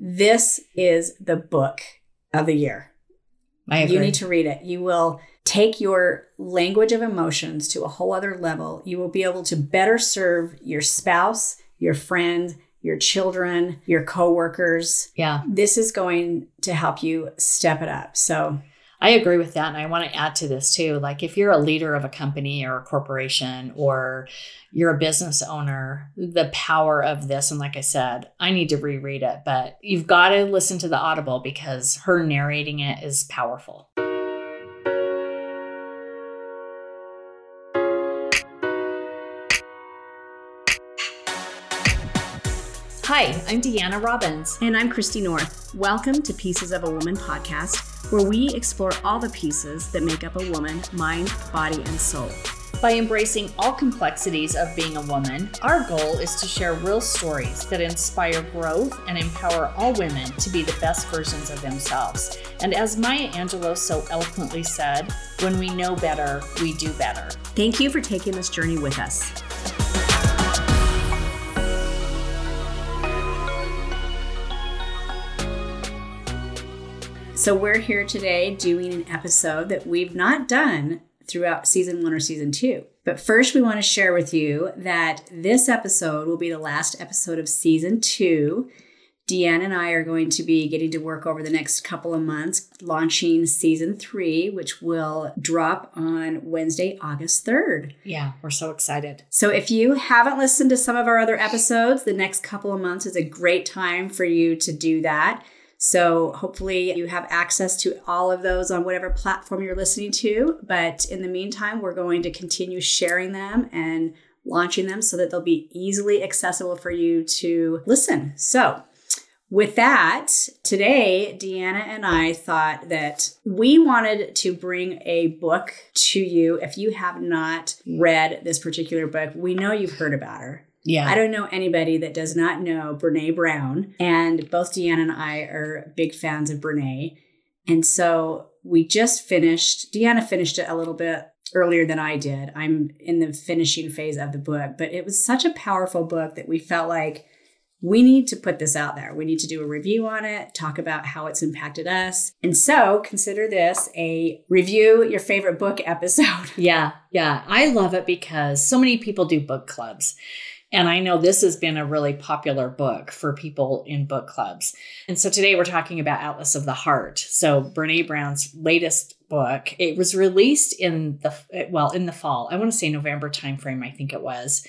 this is the book of the year. I agree. You need to read it. You will take your language of emotions to a whole other level. You will be able to better serve your spouse, your friend, your children, your coworkers. yeah. This is going to help you step it up. So, I agree with that. And I want to add to this too. Like, if you're a leader of a company or a corporation or you're a business owner, the power of this, and like I said, I need to reread it, but you've got to listen to the Audible because her narrating it is powerful. Hi, I'm Deanna Robbins. and I'm Christy North. Welcome to Pieces of a Woman podcast, where we explore all the pieces that make up a woman mind, body, and soul. By embracing all complexities of being a woman, our goal is to share real stories that inspire growth and empower all women to be the best versions of themselves. And as Maya Angelou so eloquently said, when we know better, we do better. Thank you for taking this journey with us. So, we're here today doing an episode that we've not done throughout season one or season two. But first, we want to share with you that this episode will be the last episode of season two. Deanne and I are going to be getting to work over the next couple of months, launching season three, which will drop on Wednesday, August 3rd. Yeah, we're so excited. So if you haven't listened to some of our other episodes, the next couple of months is a great time for you to do that. So hopefully you have access to all of those on whatever platform you're listening to. But in the meantime, we're going to continue sharing them and launching them so that they'll be easily accessible for you to listen. So with that, today, Deanna and I thought that we wanted to bring a book to you. If you have not read this particular book, we know you've heard about her. Yeah. I don't know anybody that does not know Brene Brown. And both Deanna and I are big fans of Brene. And so we just finished, Deanna finished it a little bit earlier than I did. I'm in the finishing phase of the book, but it was such a powerful book that we felt like we need to put this out there. We need to do a review on it, talk about how it's impacted us. And so consider this a review your favorite book episode. Yeah, yeah. I love it because so many people do book clubs. And I know this has been a really popular book for people in book clubs. And so today we're talking about Atlas of the Heart. So Brene Brown's latest book. It was released in the well, in the fall. I want to say November timeframe, I think it was.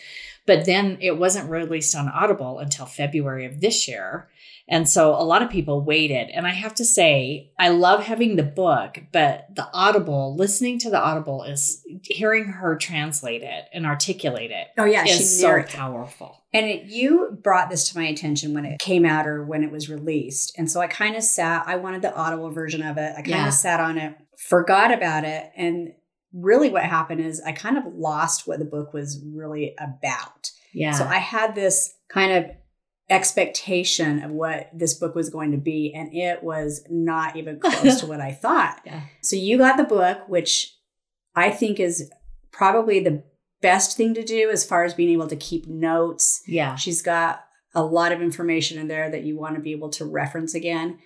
But then it wasn't released on Audible until February of this year. And so a lot of people waited. And I have to say, I love having the book, but the Audible, listening to the Audible is hearing her translate it and articulate it Oh yeah, She's so powerful. And it, you brought this to my attention when it came out or when it was released. And so I kind of sat, I wanted the audible version of it. I kind Yeah. of sat on it, forgot about it. And really what happened is I kind of lost what the book was really about. Yeah. So I had this kind of expectation of what this book was going to be, and it was not even close to what I thought. Yeah. So you got the book, which I think is probably the best thing to do as far as being able to keep notes. yeah. She's got a lot of information in there that you want to be able to reference again.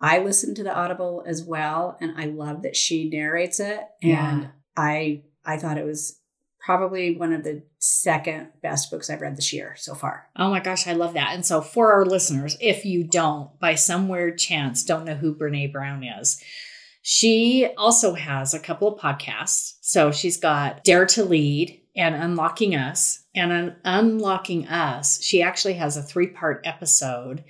I listened to the Audible as well, and I love that she narrates it. And Yeah. I I thought it was probably one of the second best books I've read this year so far. Oh my gosh, I love that. And so, for our listeners, if you don't, by some weird chance, don't know who Brene Brown is, she also has a couple of podcasts. So, she's got Dare to Lead and Unlocking Us. And on Unlocking Us, she actually has a three part episode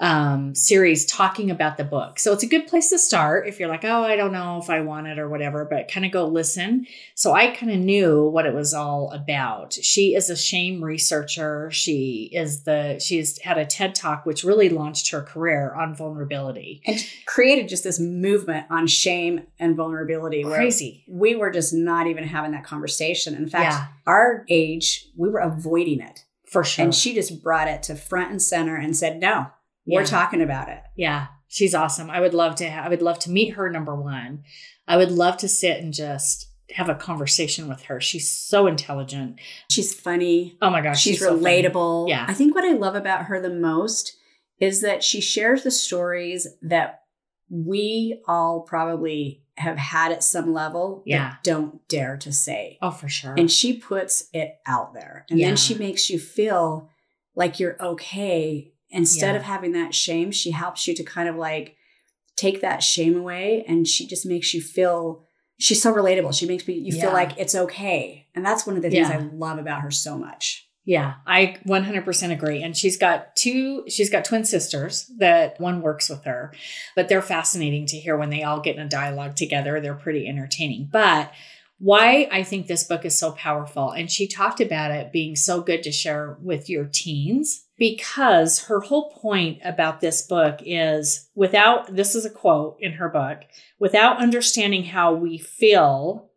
um, series talking about the book. So it's a good place to start if you're like, oh, I don't know if I want it or whatever, but kind of go listen. So I kind of knew what it was all about. She is a shame researcher. She is the, she's had a TED talk, which really launched her career on vulnerability. And created just this movement on shame and vulnerability. where Crazy. We were just not even having that conversation. In fact, Yeah. our age, we were avoiding it. For sure. And she just brought it to front and center and said, no, we're talking about it. Yeah, she's awesome. I would love to. I would love to meet her. Number one, I would love to sit and just have a conversation with her. She's so intelligent. She's funny. Oh my gosh, she's, so funny. relatable. Yeah. I think what I love about her the most is that she shares the stories that we all probably have had at some level Yeah. don't dare to say. Oh, for sure. And she puts it out there. And Yeah. then she makes you feel like you're okay. Instead Yeah. of having that shame, she helps you to kind of like take that shame away and she just makes you feel she's so relatable. She makes me you Yeah. feel like it's okay. And that's one of the things Yeah. I love about her so much. Yeah, I 100% agree. And she's got two, she's got twin sisters that one works with her, but they're fascinating to hear when they all get in a dialogue together. They're pretty entertaining. But why I think this book is so powerful, and she talked about it being so good to share with your teens, because her whole point about this book is without, this is a quote in her book, without understanding how we feel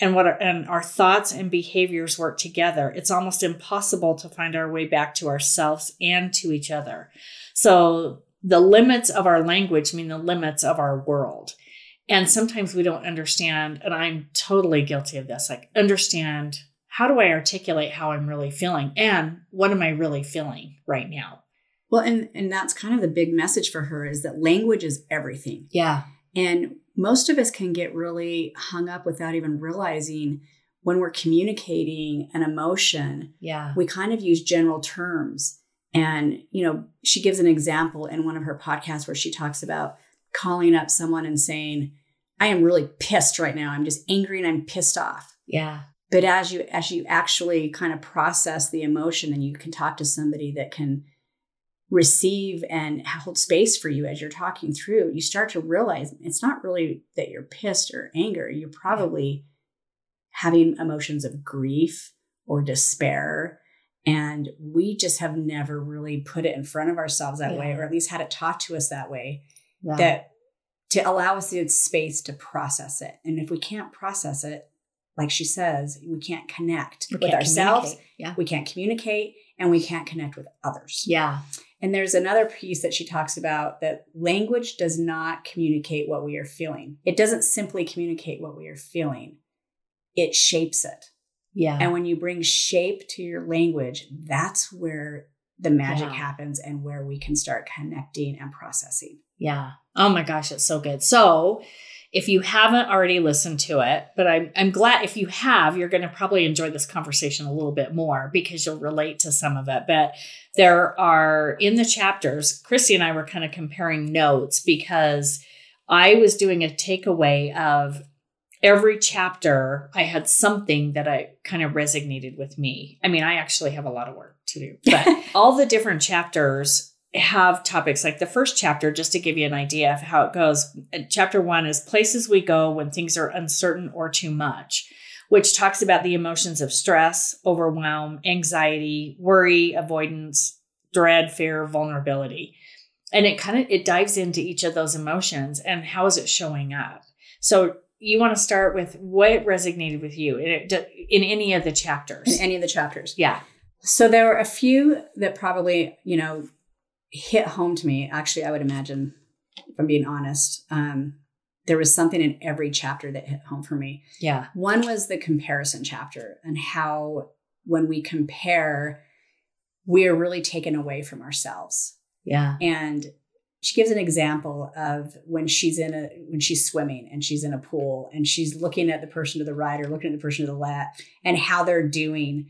and what our, and our thoughts and behaviors work together it's almost impossible to find our way back to ourselves and to each other. So the limits of our language mean the limits of our world. And sometimes we don't understand and i'm totally guilty of this like understand how do i articulate how i'm really feeling and what am i really feeling right now Well, and and that's kind of the big message for her is that language is everything. yeah And most of us can get really hung up without even realizing when we're communicating an emotion, yeah we kind of use general terms. And, you know, she gives an example in one of her podcasts where she talks about calling up someone and saying, I am really pissed right now. I'm just angry and I'm pissed off. yeah But as you as you actually kind of process the emotion and you can talk to somebody that can receive and hold space for you as you're talking through, you start to realize it's not really that you're pissed or anger. You're probably having emotions of grief or despair. And we just have never really put it in front of ourselves that way, or at least had it taught to us that way, yeah that to allow us the space to process it. And if we can't process it, like she says, we can't connect We with can't ourselves, yeah we can't communicate, and we can't connect with others. yeah And there's another piece that she talks about that language does not communicate what we are feeling. It doesn't simply communicate what we are feeling, it shapes it. yeah And when you bring shape to your language, that's where the magic Yeah. happens and where we can start connecting and processing. Yeah. Oh my gosh, it's so good. So, if you haven't already listened to it, but I'm, I'm glad if you have, you're going to probably enjoy this conversation a little bit more because you'll relate to some of it. But there are in the chapters, Christy and I were kind of comparing notes because I was doing a takeaway of every chapter, I had something that I kind of resonated with me. I mean, I actually have a lot of work to do, but all the different chapters have topics like the first chapter, just to give you an idea of how it goes. uh, Chapter one is places we go when things are uncertain or too much, which talks about the emotions of stress, overwhelm, anxiety, worry, avoidance, dread, fear, vulnerability. And it kind of it dives into each of those emotions and how is it showing up. So you want to start with what resonated with you in, in any of the chapters. In any of the chapters. yeah. So there were a few that probably, you know, hit home to me. Actually, I would imagine, if I'm being honest, um, there was something in every chapter that hit home for me. Yeah. One was the comparison chapter and how when we compare, we are really taken away from ourselves. Yeah. And she gives an example of when she's in a when she's swimming and she's in a pool and she's looking at the person to the right or looking at the person to the left and how they're doing.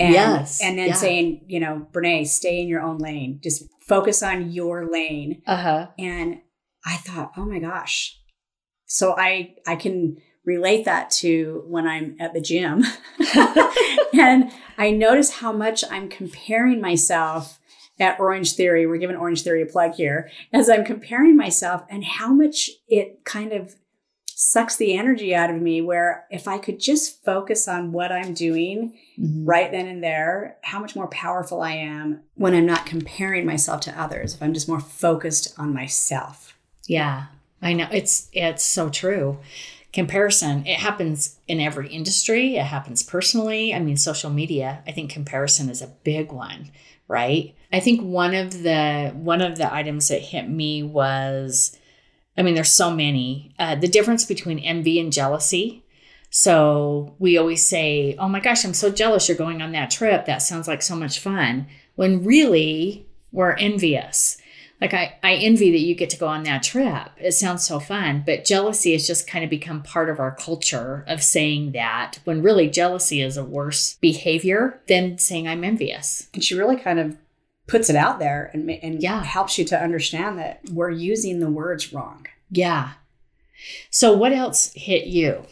And, Yes, and then yeah. saying, you know, Brene, stay in your own lane. Just focus on your lane. Uh huh. And I thought, oh my gosh. So I I can relate that to when I'm at the gym. and I notice how much I'm comparing myself at Orange Theory. We're giving Orange Theory a plug here. As I'm comparing myself and how much it kind of sucks the energy out of me where if I could just focus on what I'm doing Mm-hmm. right then and there, how much more powerful I am when I'm not comparing myself to others, if I'm just more focused on myself. Yeah, I know. It's it's so true. Comparison, it happens in every industry. It happens personally. I mean, social media, I think comparison is a big one, right? I think one of the one of the items that hit me was I mean, there's so many. Uh, the difference between envy and jealousy. So we always say, "Oh my gosh, I'm so jealous you're going on that trip. That sounds like so much fun." When really we're envious. Like I, I envy that you get to go on that trip. It sounds so fun. But jealousy has just kind of become part of our culture of saying that when really jealousy is a worse behavior than saying I'm envious. And she really kind of puts it out there and, and Yeah. helps you to understand that we're using the words wrong. Yeah. So what else hit you?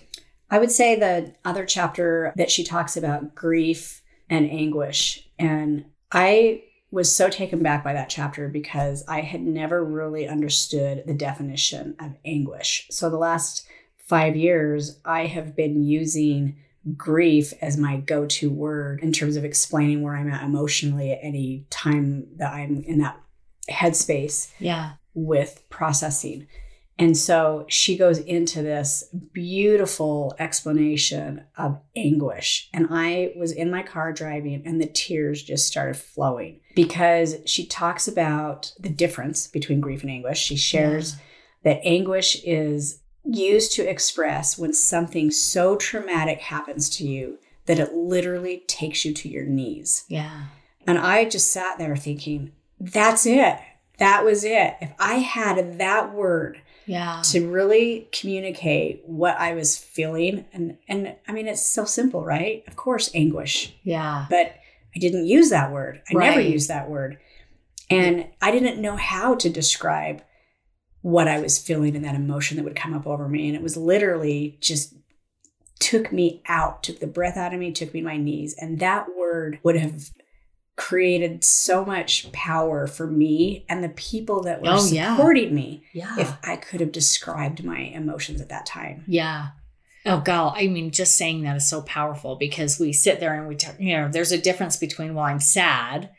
I would say the other chapter that she talks about grief and anguish. And I was so taken back by that chapter because I had never really understood the definition of anguish. So the last five years, I have been using grief as my go to word in terms of explaining where I'm at emotionally at any time that I'm in that headspace Yeah. with processing. And so she goes into this beautiful explanation of anguish. And I was in my car driving, and the tears just started flowing because she talks about the difference between grief and anguish. She shares that anguish is used to express when something so traumatic happens to you that it literally takes you to your knees. Yeah. And I just sat there thinking, that's it. That was it. If I had that word Yeah. to really communicate what I was feeling, and and I mean, it's so simple, right? Of course, anguish, Yeah. but I didn't use that word. I never used that word, and I didn't know how to describe what I was feeling and that emotion that would come up over me, and it was literally just took me out, took the breath out of me, took me to my knees, and that word would have created so much power for me and the people that were Oh, yeah. supporting me Yeah. if I could have described my emotions at that time. Yeah. Oh God, I mean, just saying that is so powerful because we sit there and we, talk, you know, there's a difference between well, I'm sad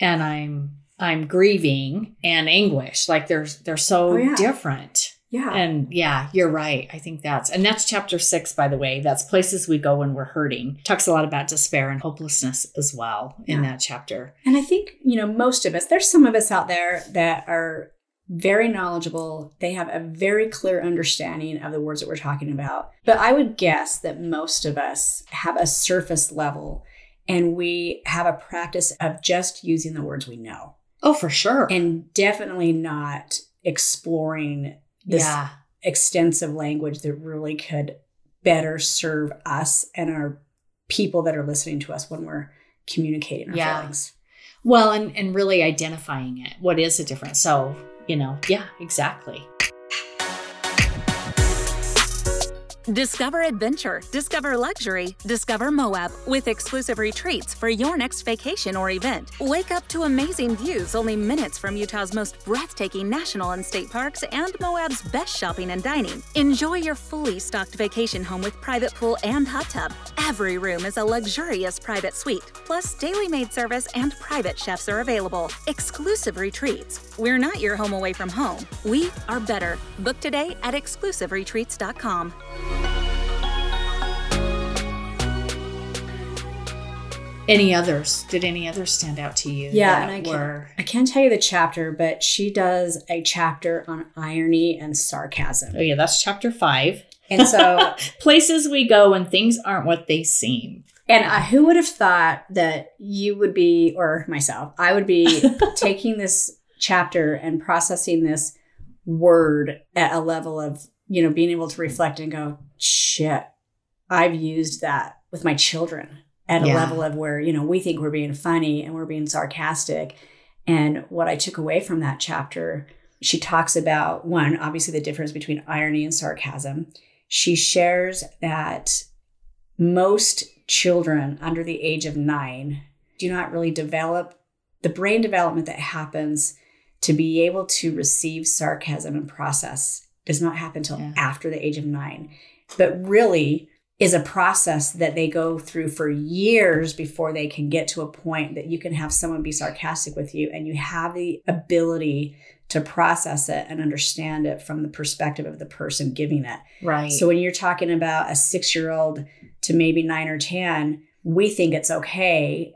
and I'm I'm grieving and anguish. Like there's they're so Oh, yeah. different. Yeah. And yeah, you're right. I think that's and that's chapter six, by the way. That's places we go when we're hurting. Talks a lot about despair and hopelessness as well in that chapter. And I think, you know, most of us, there's some of us out there that are very knowledgeable. They have a very clear understanding of the words that we're talking about. But I would guess that most of us have a surface level and we have a practice of just using the words we know Oh, for sure. and definitely not exploring this yeah. extensive language that really could better serve us and our people that are listening to us when we're communicating our Yeah. feelings. Well, and, and really identifying it. What is the difference? So, you know, yeah, exactly. Discover adventure, discover luxury, discover Moab with exclusive retreats for your next vacation or event. Wake up to amazing views only minutes from Utah's most breathtaking national and state parks and Moab's best shopping and dining. Enjoy your fully stocked vacation home with private pool and hot tub. Every room is a luxurious private suite, plus daily maid service and private chefs are available. Exclusive retreats. We're not your home away from home. We are better. Book today at exclusiveretreats.com. Any others? Did any others stand out to you? Yeah, I can't, I can't tell you the chapter, but she does a chapter on irony and sarcasm. Oh yeah, that's chapter five. And so, Places we go when things aren't what they seem. and I, who would have thought that you would be, or myself, I would be taking this chapter and processing this word at a level of, you know, being able to reflect and go, shit, I've used that with my children at a Yeah. level of where, you know, we think we're being funny and we're being sarcastic. And what I took away from that chapter, she talks about one, obviously the difference between irony and sarcasm. She shares that most children under the age of nine do not really develop the brain development that happens to be able to receive sarcasm and process does not happen until Yeah. after the age of nine, but really is a process that they go through for years before they can get to a point that you can have someone be sarcastic with you and you have the ability to process it and understand it from the perspective of the person giving it. Right. So when you're talking about a six year old to maybe nine or 10, we think it's okay,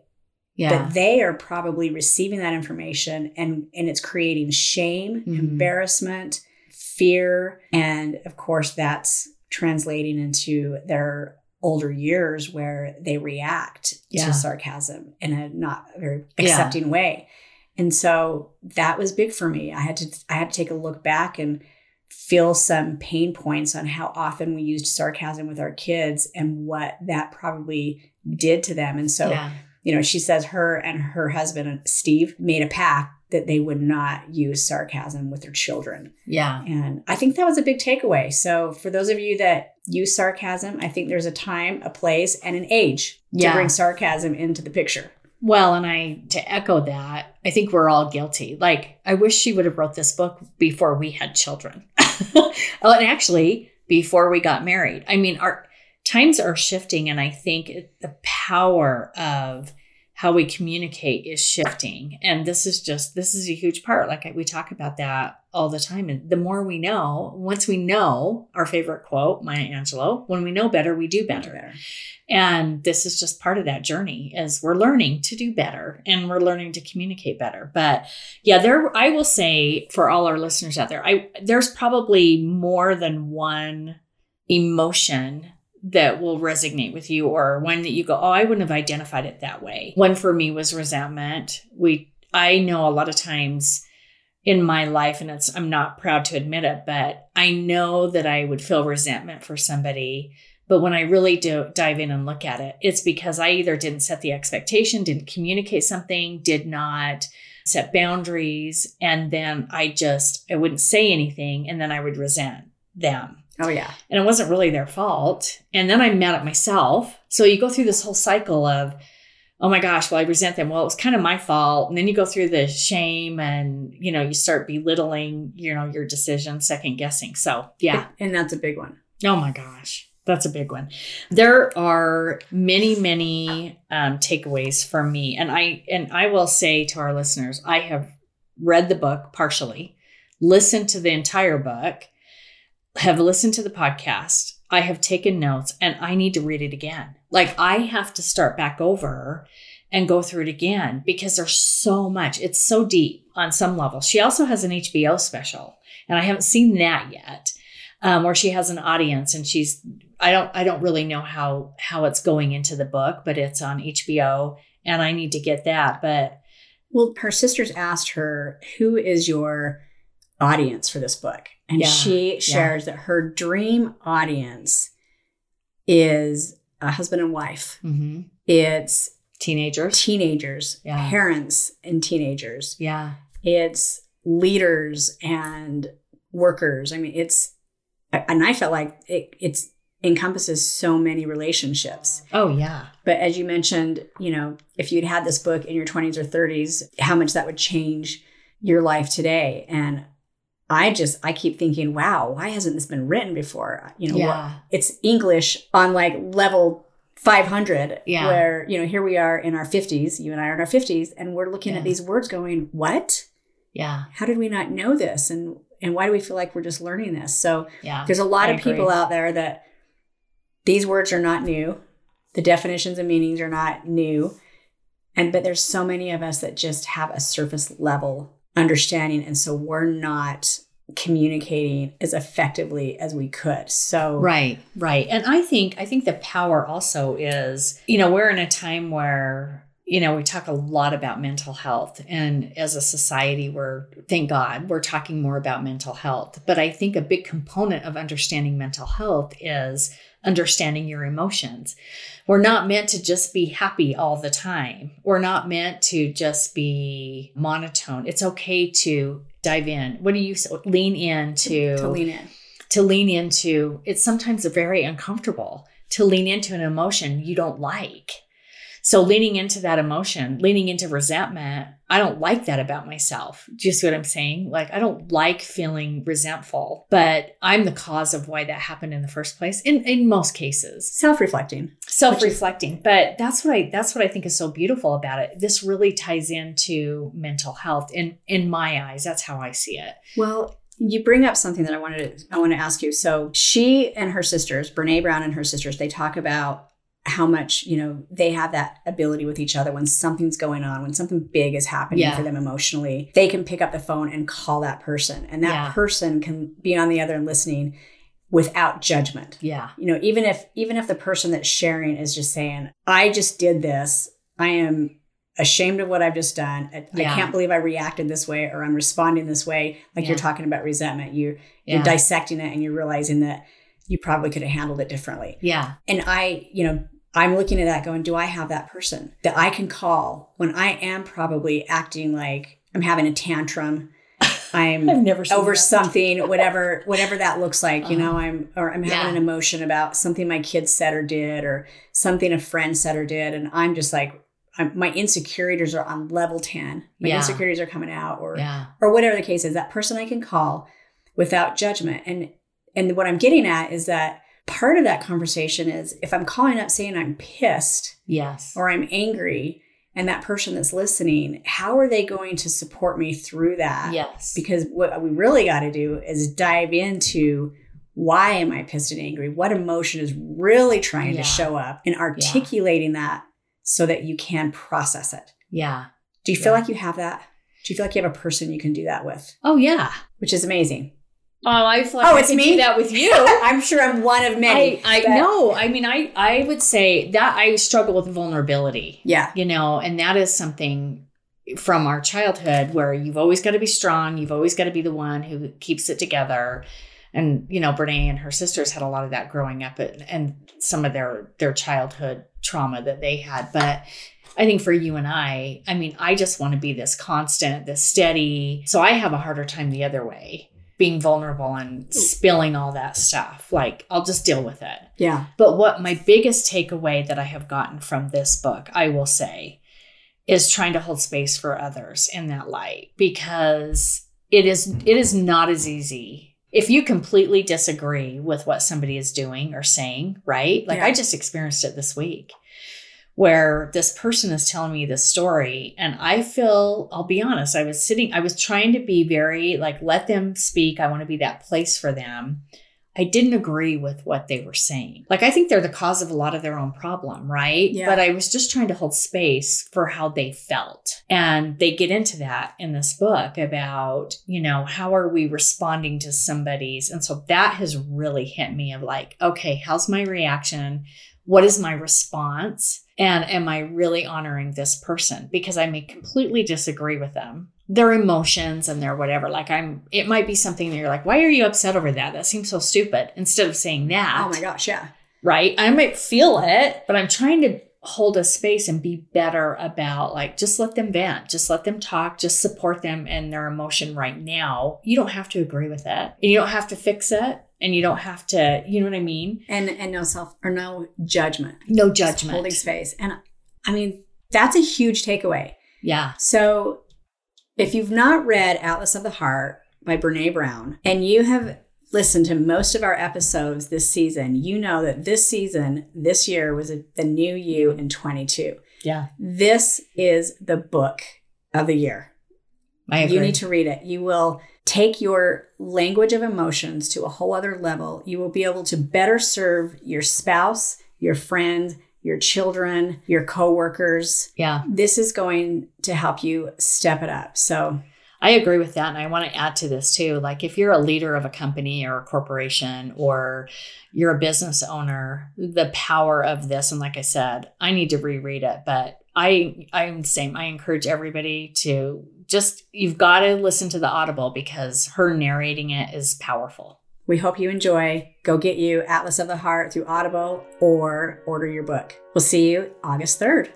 yeah. but they are probably receiving that information and, and it's creating shame, Mhm. embarrassment, fear. And of course, that's translating into their older years where they react Yeah. to sarcasm in a not very Yeah. accepting way. And so that was big for me. I had to I had to take a look back and feel some pain points on how often we used sarcasm with our kids and what that probably did to them. And so, yeah. You know, she says her and her husband Steve made a pact that they would not use sarcasm with their children. Yeah. And I think that was a big takeaway. So, for those of you that use sarcasm, I think there's a time, a place, and an age Yeah. to bring sarcasm into the picture. Well, and I to echo that, I think we're all guilty. Like, I wish she would have wrote this book before we had children. well, and actually, before we got married. I mean, our times are shifting, and I think the power of how we communicate is shifting. And this is just this is a huge part. Like we talk about that all the time. And the more we know, once we know our favorite quote, Maya Angelou, when we know better, we do better. And this is just part of that journey as we're learning to do better and we're learning to communicate better. But yeah, there I will say for all our listeners out there, I there's probably more than one emotion that will resonate with you or one that you go, "Oh, I wouldn't have identified it that way." One for me was resentment. We I know a lot of times in my life and it's I'm not proud to admit it, but I know that I would feel resentment for somebody but when I really do dive in and look at it, it's because I either didn't set the expectation, didn't communicate something, did not set boundaries, and then I just I wouldn't say anything, and then I would resent them. Oh, yeah. And it wasn't really their fault. And then I'm mad at myself. So you go through this whole cycle of, oh my gosh, well, I resent them. Well, it was kind of my fault. And then you go through the shame and, you know, you start belittling, you know, your decision, second guessing. So yeah. And that's a big one. Oh my gosh. That's a big one. There are many, many um, takeaways from me, and I and I will say to our listeners, I have read the book partially, listened to the entire book, have listened to the podcast. I have taken notes, and I need to read it again. Like I have to start back over and go through it again because there's so much. It's so deep on some level. She also has an HBO special, and I haven't seen that yet um, where she has an audience and she's I don't I don't really know how how it's going into the book, but it's on HBO and I need to get that. But Well, her sisters asked her, Who is your audience for this book? And Yeah, she shares that her dream audience is a husband and wife, mm-hmm. it's teenagers, teenagers, Yeah. parents, and teenagers, yeah, it's leaders and workers. I mean, it's, and I felt like it it's encompasses so many relationships. oh yeah, But as you mentioned, you know, if you'd had this book in your 20s or 30s, how much that would change your life today. And I just, I keep thinking, wow, why hasn't this been written before? Uh, you know, yeah, it's English on like level 500, Yeah. where, you know, here we are in our 50s, you and I are in our 50s, and we're looking Yeah. at these words going, what? yeah, How did we not know this? And, and why do we feel like we're just learning this? So yeah. there's a lot I of people out there that these words are not new. The definitions and meanings are not new. And but there's so many of us that just have a surface level understanding and so we're not communicating as effectively as we could. So Right, right. And I think I think the power also is, you know, we're in a time where, you know, we talk a lot about mental health and as a society we're thank God, we're talking more about mental health. But I think a big component of understanding mental health is understanding your emotions. We're not meant to just be happy all the time. We're not meant to just be monotone. It's okay to dive in. What do you? Lean into to lean in. to lean into it's sometimes very uncomfortable to lean into an emotion you don't like so leaning into that emotion leaning into resentment i don't like that about myself. Do you see what i'm saying? Like i don't like feeling resentful but i'm the cause of why that happened in the first place in, in most cases. Self-reflecting. self-reflecting. But that's what i that's what i think is so beautiful about it. This really ties into mental health in in my eyes. That's how i see it. Well, you bring up something that I wanted to I want to ask you. So she and her sisters, Brene Brown and her sisters, they talk about how much, you know, they have that ability with each other when something's going on, when something big is happening Yeah. for them emotionally, they can pick up the phone and call that person. And that Yeah. person can be on the other and listening without judgment. yeah You know, even if even if the person that's sharing is just saying, "I just did this. I am ashamed of what I've just done. I, Yeah. I can't believe I reacted this way or I'm responding this way. Like you're talking about resentment. You you're dissecting it and you're realizing that you probably could have handled it differently. Yeah. And I, you know, I'm looking at that going, do I have that person that I can call when I am probably acting like I'm having a tantrum? I'm I've never over something, whatever, whatever that looks like, you know, uh-huh. I'm, or I'm having Yeah. an emotion about something my kids said or did, or something a friend said or did. And I'm just like, I'm, my insecurities are on level 10. My Yeah. insecurities are coming out or, Yeah. or whatever the case is, that person I can call without judgment. And and what I'm getting at is that part of that conversation is if I'm calling up saying I'm pissed Yes. or I'm angry, and that person that's listening, how are they going to support me through that? yes. Because what we really got to do is dive into why am I pissed and angry? What emotion is really trying Yeah. to show up and articulating that so that you can process it. yeah. Do you feel Yeah. like you have that? Do you feel like you have a person you can do that with? Oh yeah. Which is amazing. Oh, I feel like Oh, I it's me? do that with you. I'm sure I'm one of many. I, I know. I mean, I I would say that I struggle with vulnerability. Yeah. You know, and that is something from our childhood where you've always got to be strong. You've always got to be the one who keeps it together. And you know, Brene and her sisters had a lot of that growing up, and, and some of their their childhood trauma that they had. But I think for you and I, I mean, I just want to be this constant, this steady. So I have a harder time the other way, being vulnerable and spilling all that stuff. Like I'll just deal with it. Yeah. But what my biggest takeaway that I have gotten from this book, I will say, is trying to hold space for others in that light because it is it is not as easy. If you completely disagree with what somebody is doing or saying, right? Like Yeah. I just experienced it this week where this person is telling me this story and I feel I'll be honest, I was sitting I was trying to be very like let them speak. I want to be that place for them. I didn't agree with what they were saying. Like, I think they're the cause of a lot of their own problem, right? Yeah. But I was just trying to hold space for how they felt. And they get into that in this book about, you know, how are we responding to somebody's. And so that has really hit me of like, okay, how's my reaction? What is my response? And am I really honoring this person? Because I may completely disagree with them their emotions and their whatever. Like I'm, it might be something that you're like, why are you upset over that? That seems so stupid. Instead of saying that, Oh my gosh. Yeah. right? I might feel it, but I'm trying to hold a space and be better about like just let them vent, just let them talk, just support them and their emotion right now. You don't have to agree with it, and you don't have to fix it, and you don't have to, you know what I mean? And and no self or no judgment. No Just judgment. Holding space. And I mean, that's a huge takeaway. Yeah. So if you've not read Atlas of the Heart by Brene Brown and you have listened to most of our episodes this season, you know that this season, this year was a, the new you in 22. Yeah. This is the book of the year. I agree. You need to read it. You will take your language of emotions to a whole other level. You will be able to better serve your spouse, your friend, your children, your coworkers. yeah. This is going to help you step it up. So, I agree with that. And I want to add to this too. Like, if you're a leader of a company or a corporation or you're a business owner, the power of this, and like I said, I need to reread it, but I, I'm the same. I encourage everybody to just, you've got to listen to the Audible because her narrating it is powerful. we hope you enjoy. Go get you Atlas of the Heart through Audible or order your book. We'll see you August 3rd.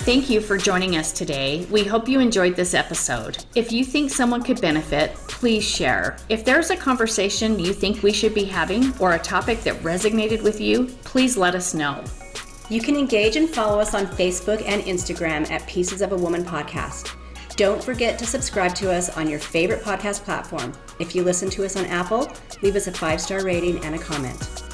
Thank you for joining us today. We hope you enjoyed this episode. If you think someone could benefit, please share. If there's a conversation you think we should be having or a topic that resonated with you, please let us know. You can engage and follow us on Facebook and Instagram at Pieces of a Woman Podcast. Don't forget to subscribe to us on your favorite podcast platform. If you listen to us on Apple, leave us a five star rating and a comment.